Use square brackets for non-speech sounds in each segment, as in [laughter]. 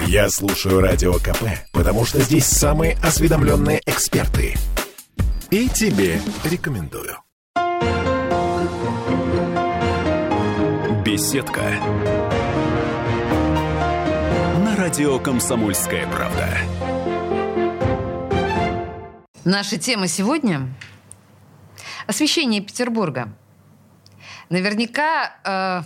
Я слушаю Радио КП, потому что здесь самые осведомленные эксперты. И тебе рекомендую. Беседка. На радио «Комсомольская правда». Наша тема сегодня – освещение Петербурга. Наверняка э,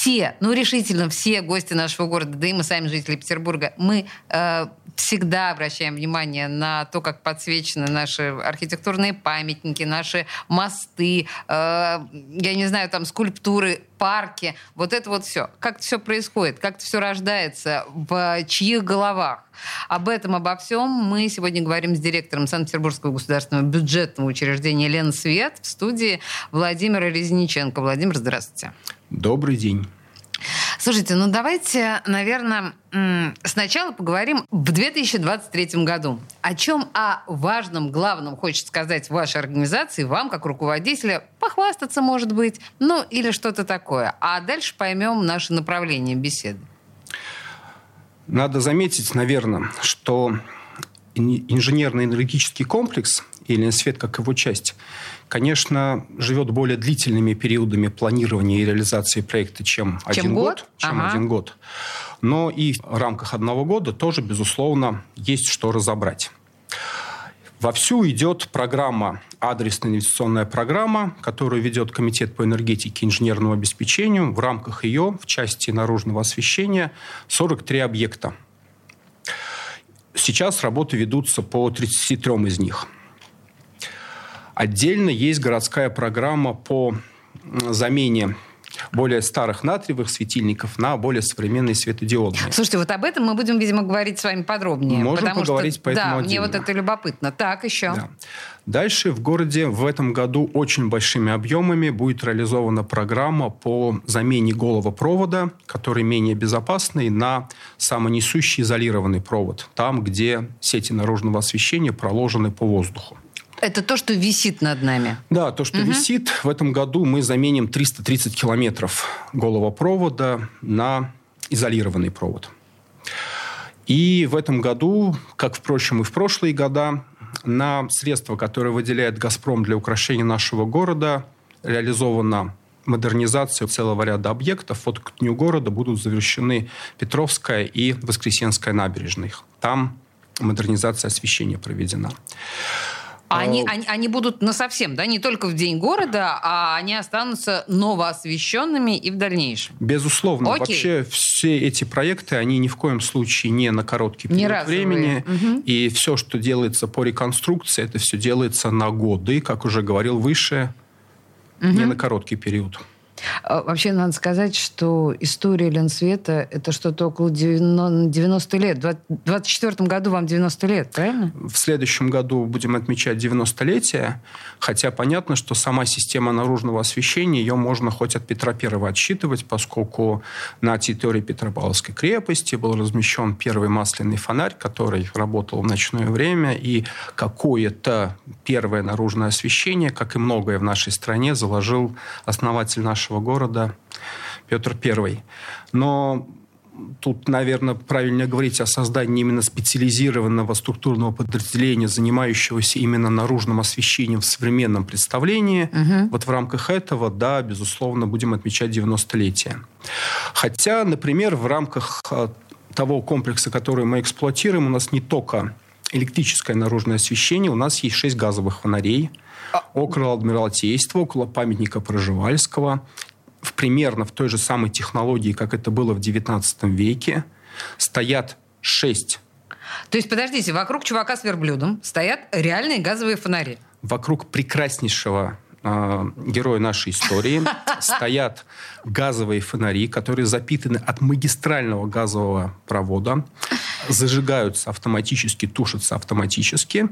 все, ну решительно все гости нашего города, да и мы сами жители Петербурга, мы э, всегда обращаем внимание на то, как подсвечены наши архитектурные памятники, наши мосты, э, я не знаю, там скульптуры, парки, вот это вот все. Как это все происходит, как это все рождается, в чьих головах. Об этом, обо всем мы сегодня говорим с директором Санкт-Петербургского государственного бюджетного учреждения «Лен Свет» в студии Владимира Резниченко. Владимир, здравствуйте. Добрый день. Слушайте, ну давайте, наверное, сначала поговорим в 2023 году. О чем, о важном, главном хочет сказать вашей организации, вам, как руководителя, похвастаться, может быть, ну или что-то такое. А дальше поймем наше направление беседы. Надо заметить, наверное, что инженерно-энергетический комплекс или свет как его часть, конечно, живет более длительными периодами планирования и реализации проекта, чем, чем один год, год чем ага. один год. Но и в рамках одного года тоже, безусловно, есть что разобрать. Вовсю идет программа, адресная инвестиционная программа, которую ведет Комитет по энергетике и инженерному обеспечению. В рамках ее, в части наружного освещения, 43 объекта. Сейчас работы ведутся по 33 из них – Отдельно есть городская программа по замене более старых натриевых светильников на более современные светодиодные. Слушайте, вот об этом мы будем, видимо, говорить с вами подробнее. Можем поговорить что, по этому Да, отдельно. мне вот это любопытно. Так, еще. Да. Дальше в городе в этом году очень большими объемами будет реализована программа по замене голого провода, который менее безопасный, на самонесущий изолированный провод, там, где сети наружного освещения проложены по воздуху. Это то, что висит над нами. Да, то, что угу. висит. В этом году мы заменим 330 километров голого провода на изолированный провод. И в этом году, как, впрочем, и в прошлые года, на средства, которые выделяет «Газпром» для украшения нашего города, реализована модернизация целого ряда объектов. Вот к Дню города будут завершены Петровская и Воскресенская набережных. Там модернизация освещения проведена. А они, они, они будут на совсем, да, не только в день города, а они останутся новоосвещенными и в дальнейшем. Безусловно. Окей. Вообще все эти проекты, они ни в коем случае не на короткий период не времени. Угу. И все, что делается по реконструкции, это все делается на годы, как уже говорил выше, угу. не на короткий период. А, вообще, надо сказать, что история Ленсвета – это что-то около 90 лет. В 2024 году вам 90 лет, правильно? В следующем году будем отмечать 90-летие, хотя понятно, что сама система наружного освещения, ее можно хоть от Петра Первого отсчитывать, поскольку на территории Петропавловской крепости был размещен первый масляный фонарь, который работал в ночное время, и какое-то первое наружное освещение, как и многое в нашей стране, заложил основатель нашего нашего города Петр I. Но тут, наверное, правильно говорить о создании именно специализированного структурного подразделения, занимающегося именно наружным освещением в современном представлении. Угу. Вот в рамках этого, да, безусловно, будем отмечать 90-летие. Хотя, например, в рамках э, того комплекса, который мы эксплуатируем, у нас не только электрическое наружное освещение, у нас есть шесть газовых фонарей – около Адмиралтейства, около памятника Проживальского, в, примерно в той же самой технологии, как это было в XIX веке, стоят шесть. То есть, подождите, вокруг чувака с верблюдом стоят реальные газовые фонари? Вокруг прекраснейшего э, героя нашей истории. Стоят газовые фонари, которые запитаны от магистрального газового провода, зажигаются автоматически, тушатся автоматически,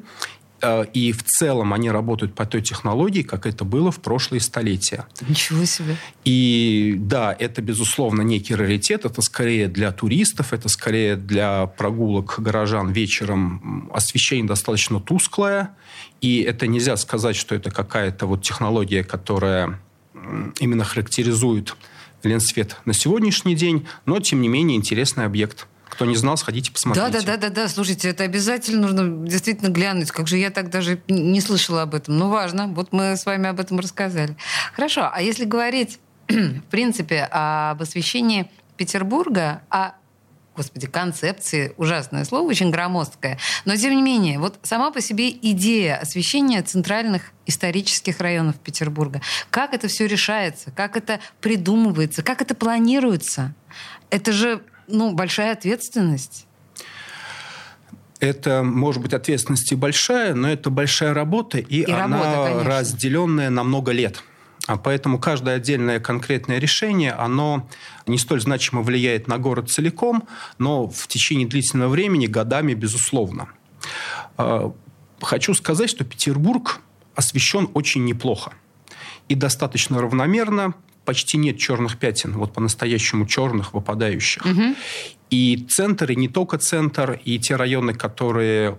и в целом они работают по той технологии, как это было в прошлые столетия. Ничего себе. И да, это, безусловно, некий раритет. Это скорее для туристов, это скорее для прогулок горожан вечером. Освещение достаточно тусклое. И это нельзя сказать, что это какая-то вот технология, которая именно характеризует Ленсвет на сегодняшний день, но, тем не менее, интересный объект. Кто не знал, сходите посмотрите. Да, да, да, да, да. Слушайте, это обязательно нужно действительно глянуть. Как же я так даже не слышала об этом. Ну, важно. Вот мы с вами об этом рассказали. Хорошо. А если говорить, [clears throat] в принципе, об освещении Петербурга, о господи, концепции, ужасное слово, очень громоздкое. Но, тем не менее, вот сама по себе идея освещения центральных исторических районов Петербурга, как это все решается, как это придумывается, как это планируется, это же ну, большая ответственность. Это, может быть, ответственность и большая, но это большая работа, и, и она работа, разделенная на много лет. А поэтому каждое отдельное конкретное решение, оно не столь значимо влияет на город целиком, но в течение длительного времени, годами, безусловно. А, хочу сказать, что Петербург освещен очень неплохо и достаточно равномерно. Почти нет черных пятен, вот по-настоящему черных, выпадающих. Угу. И центр, и не только центр, и те районы, которые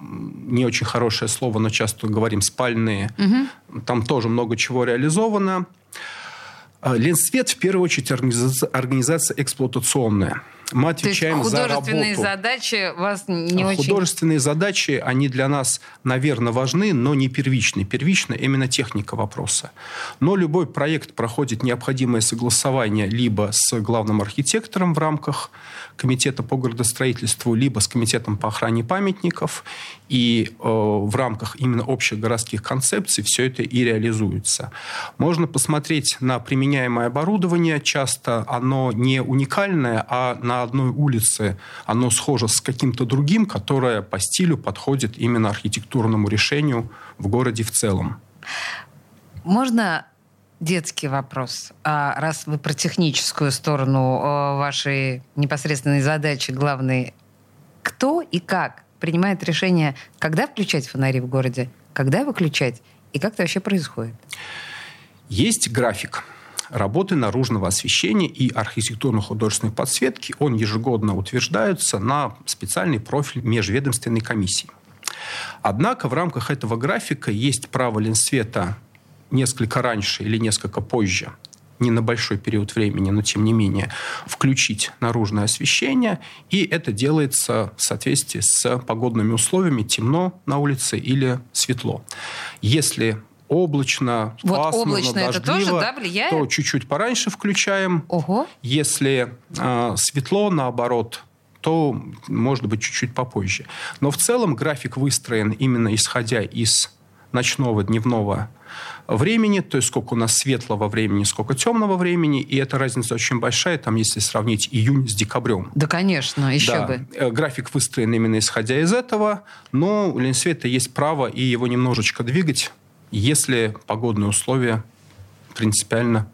не очень хорошее слово, но часто говорим спальные. Угу. Там тоже много чего реализовано. А, Ленсвет, в первую очередь, организация эксплуатационная. Мы отвечаем художественные за работу. задачи вас не а, очень... Художественные задачи, они для нас, наверное, важны, но не первичны. Первично именно техника вопроса. Но любой проект проходит необходимое согласование либо с главным архитектором в рамках комитета по градостроительству, либо с комитетом по охране памятников. И э, в рамках именно общих городских концепций все это и реализуется. Можно посмотреть на применяемое оборудование. Часто оно не уникальное, а на одной улице оно схоже с каким-то другим, которое по стилю подходит именно архитектурному решению в городе в целом. Можно детский вопрос. А раз вы про техническую сторону вашей непосредственной задачи главной, кто и как принимает решение, когда включать фонари в городе, когда выключать, и как это вообще происходит? Есть график работы наружного освещения и архитектурно-художественной подсветки. Он ежегодно утверждается на специальный профиль межведомственной комиссии. Однако в рамках этого графика есть право Ленсвета несколько раньше или несколько позже не на большой период времени, но тем не менее, включить наружное освещение, и это делается в соответствии с погодными условиями, темно на улице или светло. Если облачно, вот пасмурно, облачно дождливо, это тоже, да, влияет? то чуть-чуть пораньше включаем. Ого. Если э, светло, наоборот, то может быть чуть-чуть попозже. Но в целом график выстроен именно исходя из ночного, дневного времени, то есть сколько у нас светлого времени, сколько темного времени, и эта разница очень большая, там, если сравнить июнь с декабрем. Да, конечно, еще да. бы. Э, график выстроен именно исходя из этого, но у Ленсвета есть право и его немножечко двигать, если погодные условия принципиально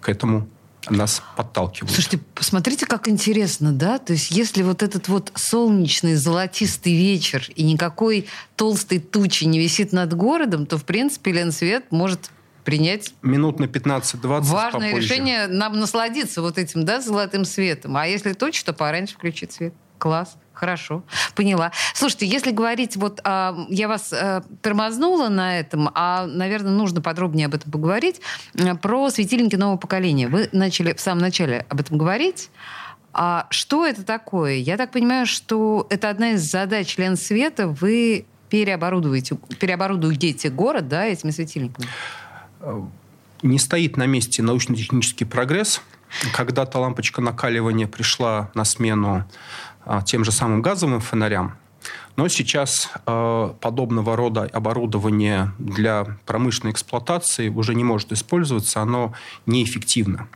к этому нас подталкивают. Слушайте, посмотрите, как интересно, да? То есть если вот этот вот солнечный золотистый вечер и никакой толстой тучи не висит над городом, то, в принципе, Ленсвет может принять... Минут на 15-20 Важное попозже. решение нам насладиться вот этим, да, золотым светом. А если туча, то пораньше включить свет. Класс. Хорошо, поняла. Слушайте, если говорить, вот а, я вас а, тормознула на этом, а, наверное, нужно подробнее об этом поговорить, а, про светильники нового поколения. Вы начали в самом начале об этом говорить. А что это такое? Я так понимаю, что это одна из задач член света. Вы переоборудуете, переоборудуете город да, этими светильниками? Не стоит на месте научно-технический прогресс. Когда-то лампочка накаливания пришла на смену а, тем же самым газовым фонарям. Но сейчас э, подобного рода оборудование для промышленной эксплуатации уже не может использоваться, оно неэффективно.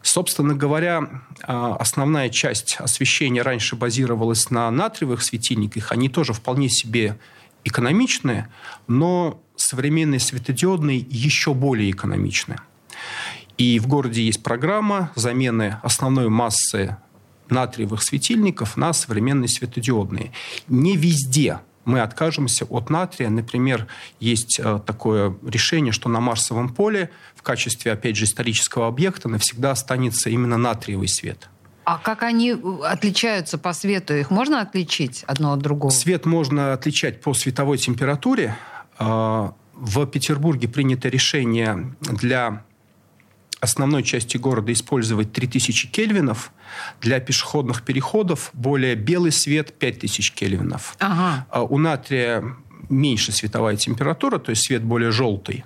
Собственно говоря, э, основная часть освещения раньше базировалась на натриевых светильниках. Они тоже вполне себе экономичные, но современные светодиодные еще более экономичны. И в городе есть программа замены основной массы натриевых светильников на современные светодиодные. Не везде мы откажемся от натрия. Например, есть э, такое решение, что на Марсовом поле в качестве, опять же, исторического объекта навсегда останется именно натриевый свет. А как они э, отличаются по свету? Их можно отличить одно от другого? Свет можно отличать по световой температуре. Э, в Петербурге принято решение для основной части города использовать 3000 кельвинов, для пешеходных переходов более белый свет 5000 кельвинов. Ага. А у натрия меньше световая температура, то есть свет более желтый.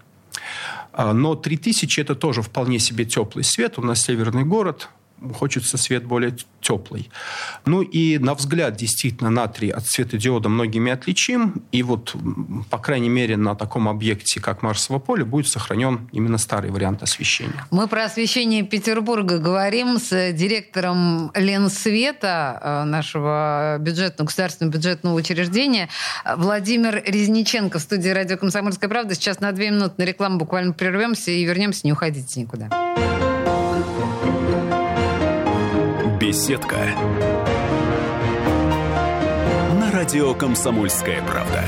А, но 3000 это тоже вполне себе теплый свет. У нас северный город, хочется свет более теплый. Ну и на взгляд действительно натрий от светодиода многими отличим. И вот, по крайней мере, на таком объекте, как Марсово поле, будет сохранен именно старый вариант освещения. Мы про освещение Петербурга говорим с директором Ленсвета э, нашего бюджетного, государственного бюджетного учреждения Владимир Резниченко в студии радио «Комсомольская правда». Сейчас на две минуты на рекламу буквально прервемся и вернемся. Не уходите никуда. Беседка. На радио «Комсомольская правда».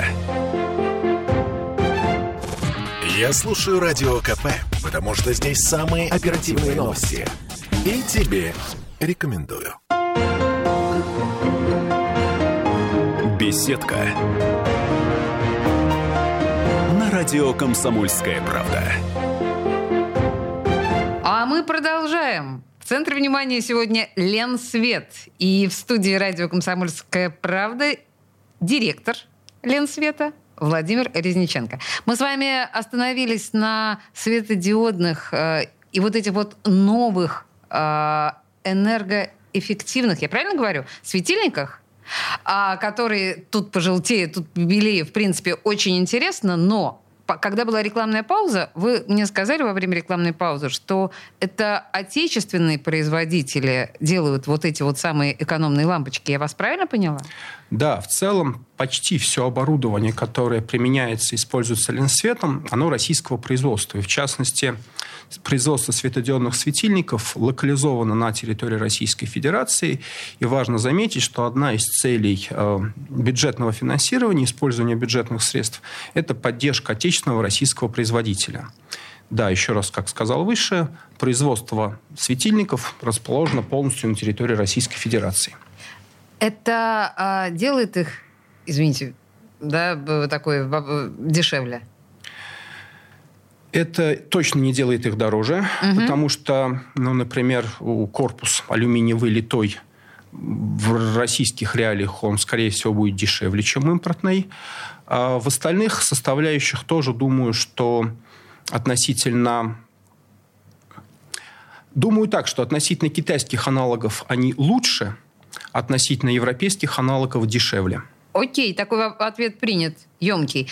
Я слушаю Радио КП, потому что здесь самые оперативные новости. И тебе рекомендую. Беседка. На радио «Комсомольская правда». А мы продолжаем центре внимания сегодня Лен Свет. И в студии радио «Комсомольская правда» директор Лен Света Владимир Резниченко. Мы с вами остановились на светодиодных э, и вот этих вот новых э, энергоэффективных, я правильно говорю, светильниках, а, которые тут пожелтеют, тут белее, в принципе, очень интересно, но когда была рекламная пауза, вы мне сказали во время рекламной паузы, что это отечественные производители делают вот эти вот самые экономные лампочки. Я вас правильно поняла? Да, в целом почти все оборудование, которое применяется, используется Ленсветом, оно российского производства. И в частности, производство светодиодных светильников локализовано на территории Российской Федерации. И важно заметить, что одна из целей э, бюджетного финансирования, использования бюджетных средств, это поддержка отечественного российского производителя. Да, еще раз, как сказал выше, производство светильников расположено полностью на территории Российской Федерации. Это а, делает их, извините, да, такой дешевле? Это точно не делает их дороже, угу. потому что, ну, например, корпус алюминиевый литой в российских реалиях он, скорее всего, будет дешевле, чем импортный. А в остальных составляющих тоже думаю, что относительно... Думаю так, что относительно китайских аналогов они лучше, относительно европейских аналогов дешевле. Окей, такой ответ принят, емкий.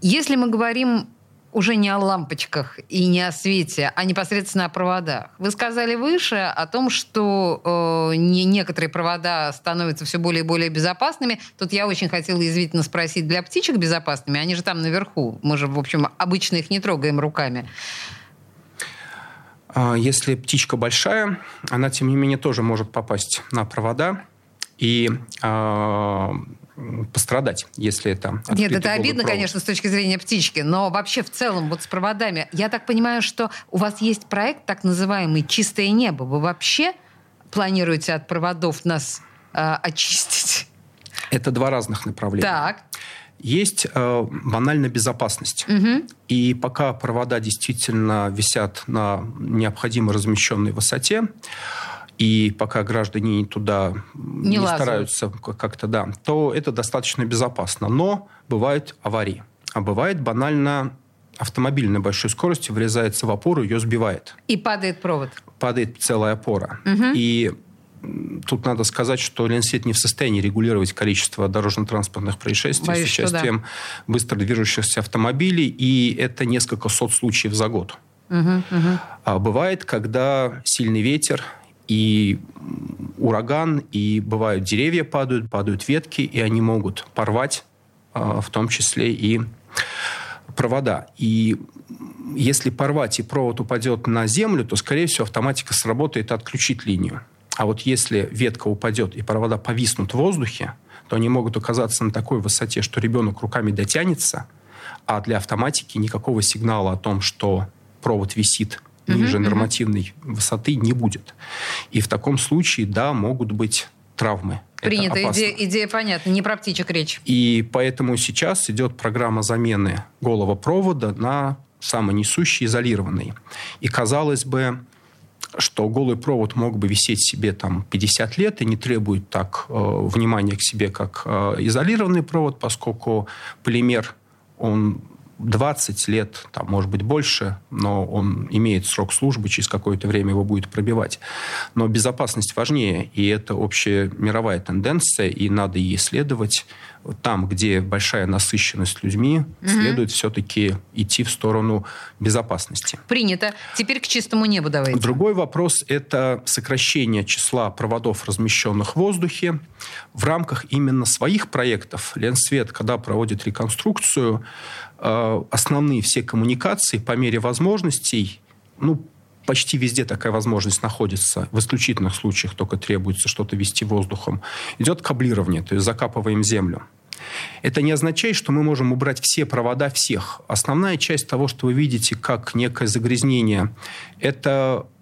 Если мы говорим уже не о лампочках и не о свете, а непосредственно о проводах. Вы сказали выше о том, что э, не, некоторые провода становятся все более и более безопасными. Тут я очень хотела язвительно спросить, для птичек безопасными? Они же там наверху. Мы же, в общем, обычно их не трогаем руками. А, если птичка большая, она, тем не менее, тоже может попасть на провода. И э, пострадать, если это... Нет, это обидно, провод. конечно, с точки зрения птички, но вообще в целом вот с проводами. Я так понимаю, что у вас есть проект так называемый «Чистое небо». Вы вообще планируете от проводов нас э, очистить? Это два разных направления. Так. Есть э, банальная безопасность. Угу. И пока провода действительно висят на необходимо размещенной высоте, и пока граждане туда не, не стараются как-то, да, то это достаточно безопасно. Но бывают аварии. А бывает банально автомобиль на большой скорости врезается в опору, ее сбивает. И падает провод. Падает целая опора. Угу. И тут надо сказать, что Ленсет не в состоянии регулировать количество дорожно-транспортных происшествий Боюсь, с участием да. быстро движущихся автомобилей, и это несколько сот случаев за год. Угу, угу. А бывает, когда сильный ветер и ураган, и бывают деревья падают, падают ветки, и они могут порвать, а, в том числе и провода. И если порвать и провод упадет на землю, то, скорее всего, автоматика сработает и отключит линию. А вот если ветка упадет и провода повиснут в воздухе, то они могут оказаться на такой высоте, что ребенок руками дотянется, а для автоматики никакого сигнала о том, что провод висит ниже нормативной высоты не будет. И в таком случае, да, могут быть травмы. Принято, идея, идея понятна, не про птичек речь. И поэтому сейчас идет программа замены голого провода на самонесущий изолированный. И, казалось бы, что голый провод мог бы висеть себе там 50 лет и не требует так э, внимания к себе, как э, изолированный провод, поскольку полимер, он 20 лет, там, может быть, больше, но он имеет срок службы, через какое-то время его будет пробивать. Но безопасность важнее, и это общая мировая тенденция, и надо ей исследовать там, где большая насыщенность людьми, угу. следует все-таки идти в сторону безопасности. Принято. Теперь к чистому небу давайте. Другой вопрос – это сокращение числа проводов, размещенных в воздухе. В рамках именно своих проектов Ленсвет, когда проводит реконструкцию, основные все коммуникации по мере возможностей ну, почти везде такая возможность находится. В исключительных случаях только требуется что-то вести воздухом. Идет каблирование, то есть закапываем землю. Это не означает, что мы можем убрать все провода всех. Основная часть того, что вы видите как некое загрязнение, это э,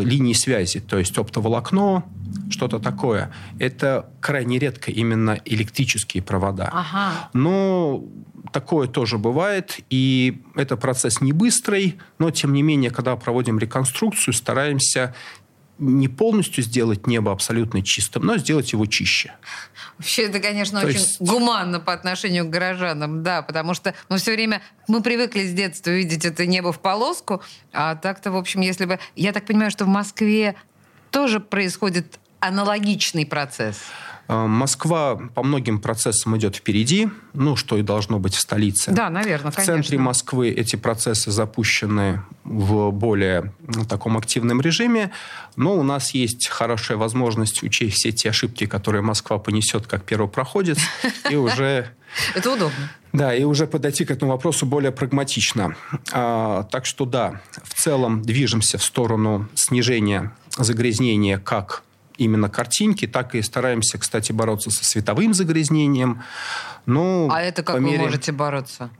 линии связи, то есть оптоволокно, что-то такое. Это крайне редко именно электрические провода. Ага. Но такое тоже бывает, и это процесс не быстрый, но тем не менее, когда проводим реконструкцию, стараемся не полностью сделать небо абсолютно чистым, но сделать его чище. Вообще, это, конечно, То очень есть... гуманно по отношению к горожанам, да, потому что мы все время, мы привыкли с детства видеть это небо в полоску, а так-то, в общем, если бы... Я так понимаю, что в Москве тоже происходит аналогичный процесс. Э, Москва по многим процессам идет впереди, ну, что и должно быть в столице. Да, наверное, конечно. В центре Москвы эти процессы запущены в более таком активном режиме, но у нас есть хорошая возможность учесть все те ошибки, которые Москва понесет как первопроходец, и [laughs] уже... Это удобно. Да, и уже подойти к этому вопросу более прагматично. А, так что да, в целом движемся в сторону снижения загрязнения как именно картинки, так и стараемся, кстати, бороться со световым загрязнением. Ну, а это как мере... вы можете бороться?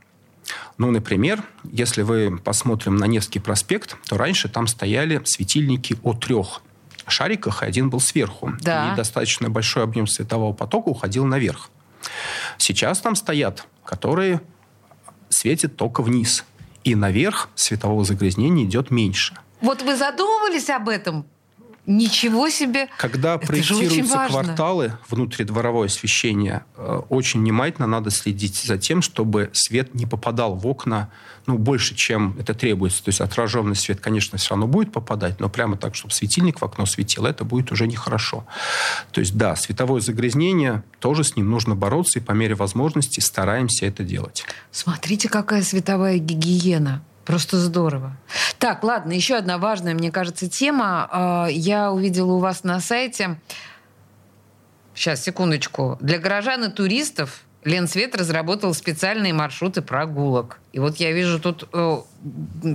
Ну, например, если вы посмотрим на Невский проспект, то раньше там стояли светильники о трех шариках, и один был сверху. Да. И достаточно большой объем светового потока уходил наверх. Сейчас там стоят, которые светят только вниз. И наверх светового загрязнения идет меньше. Вот вы задумывались об этом? Ничего себе! Когда Это проектируются кварталы, внутридворовое освещение, э, очень внимательно надо следить за тем, чтобы свет не попадал в окна ну, больше, чем это требуется. То есть отраженный свет, конечно, все равно будет попадать, но прямо так, чтобы светильник в окно светил, это будет уже нехорошо. То есть, да, световое загрязнение, тоже с ним нужно бороться, и по мере возможности стараемся это делать. Смотрите, какая световая гигиена. Просто здорово. Так, ладно, еще одна важная, мне кажется, тема. А, я увидела у вас на сайте... Сейчас, секундочку. Для горожан и туристов Ленсвет разработал специальные маршруты прогулок. И вот я вижу тут э,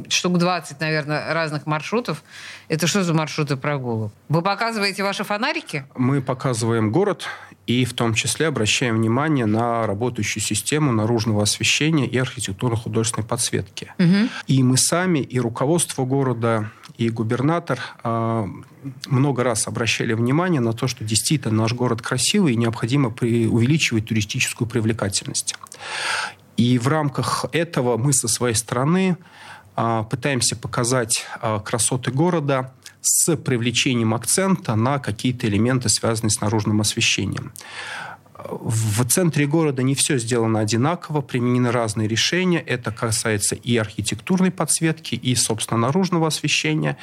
штук 20, наверное, разных маршрутов. Это что за маршруты прогулок? Вы показываете ваши фонарики? Мы показываем город и в том числе обращаем внимание на работающую систему наружного освещения и архитектурно-художественной подсветки. Угу. И мы сами, и руководство города, и губернатор э, много раз обращали внимание на то, что действительно наш город красивый и необходимо при, увеличивать туристическую привлекательность. И в рамках этого мы со своей стороны э, пытаемся показать э, красоты города с привлечением акцента на какие-то элементы, связанные с наружным освещением. В центре города не все сделано одинаково, применены разные решения. Это касается и архитектурной подсветки, и, собственно, наружного освещения.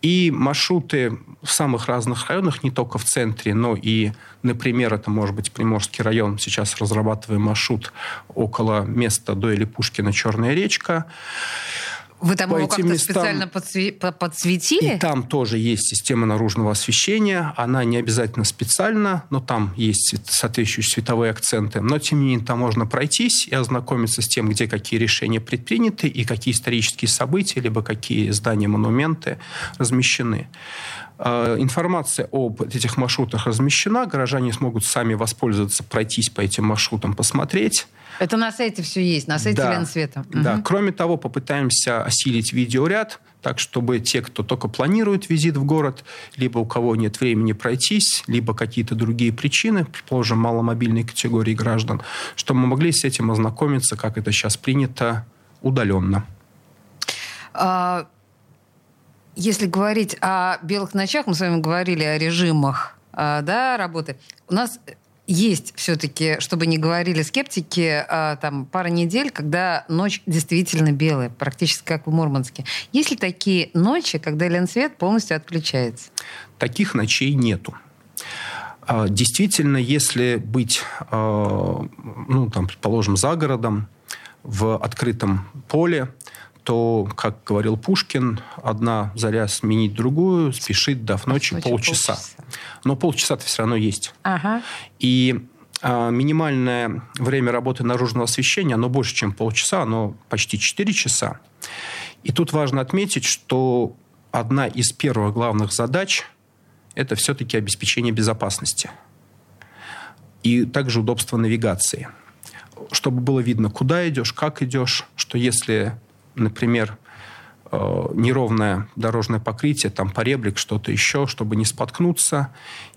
И маршруты в самых разных районах, не только в центре, но и, например, это может быть Приморский район. Сейчас разрабатываем маршрут около места Дуэли Пушкина «Черная речка». Вы там его как-то местам... специально подсве... подсветили? И там тоже есть система наружного освещения. Она не обязательно специально, но там есть соответствующие световые акценты. Но, тем не менее, там можно пройтись и ознакомиться с тем, где какие решения предприняты и какие исторические события, либо какие здания, монументы размещены. Э, информация об этих маршрутах размещена. Горожане смогут сами воспользоваться, пройтись по этим маршрутам, посмотреть. Это на сайте все есть, на сайте да, Ленсвета. Да. Угу. Кроме того, попытаемся осилить видеоряд, так чтобы те, кто только планирует визит в город, либо у кого нет времени пройтись, либо какие-то другие причины, предположим, маломобильной категории граждан, чтобы мы могли с этим ознакомиться, как это сейчас принято, удаленно. А если говорить о белых ночах, мы с вами говорили о режимах э, да, работы. У нас есть все-таки, чтобы не говорили скептики, э, там пара недель, когда ночь действительно белая, практически как в Мурманске. Есть ли такие ночи, когда Ленсвет полностью отключается? Таких ночей нету. А, действительно, если быть, ну, там, предположим, за городом, в открытом поле, то, как говорил Пушкин, одна заря сменить другую, спешит, дав ночи, ночи полчаса. полчаса. Но полчаса-то все равно есть. Ага. И а, минимальное время работы наружного освещения, оно больше, чем полчаса, оно почти 4 часа. И тут важно отметить, что одна из первых главных задач – это все-таки обеспечение безопасности и также удобство навигации. Чтобы было видно, куда идешь, как идешь, что если например, э, неровное дорожное покрытие, там поребрик, что-то еще, чтобы не споткнуться.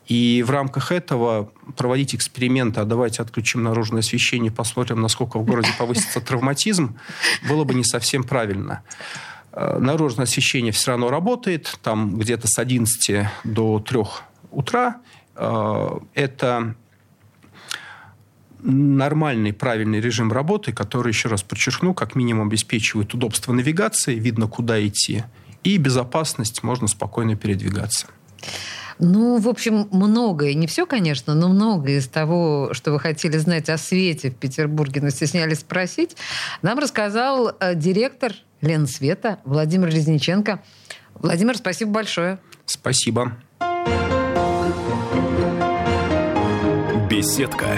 И в рамках этого проводить эксперименты, а давайте отключим наружное освещение, посмотрим, насколько в городе повысится травматизм, было бы не совсем правильно. Э, наружное освещение все равно работает, там где-то с 11 до 3 утра. Э, это нормальный, правильный режим работы, который, еще раз подчеркну, как минимум обеспечивает удобство навигации, видно, куда идти, и безопасность, можно спокойно передвигаться. Ну, в общем, многое, не все, конечно, но многое из того, что вы хотели знать о свете в Петербурге, но стеснялись спросить, нам рассказал э, директор Ленсвета Владимир Резниченко. Владимир, спасибо большое. Спасибо. Беседка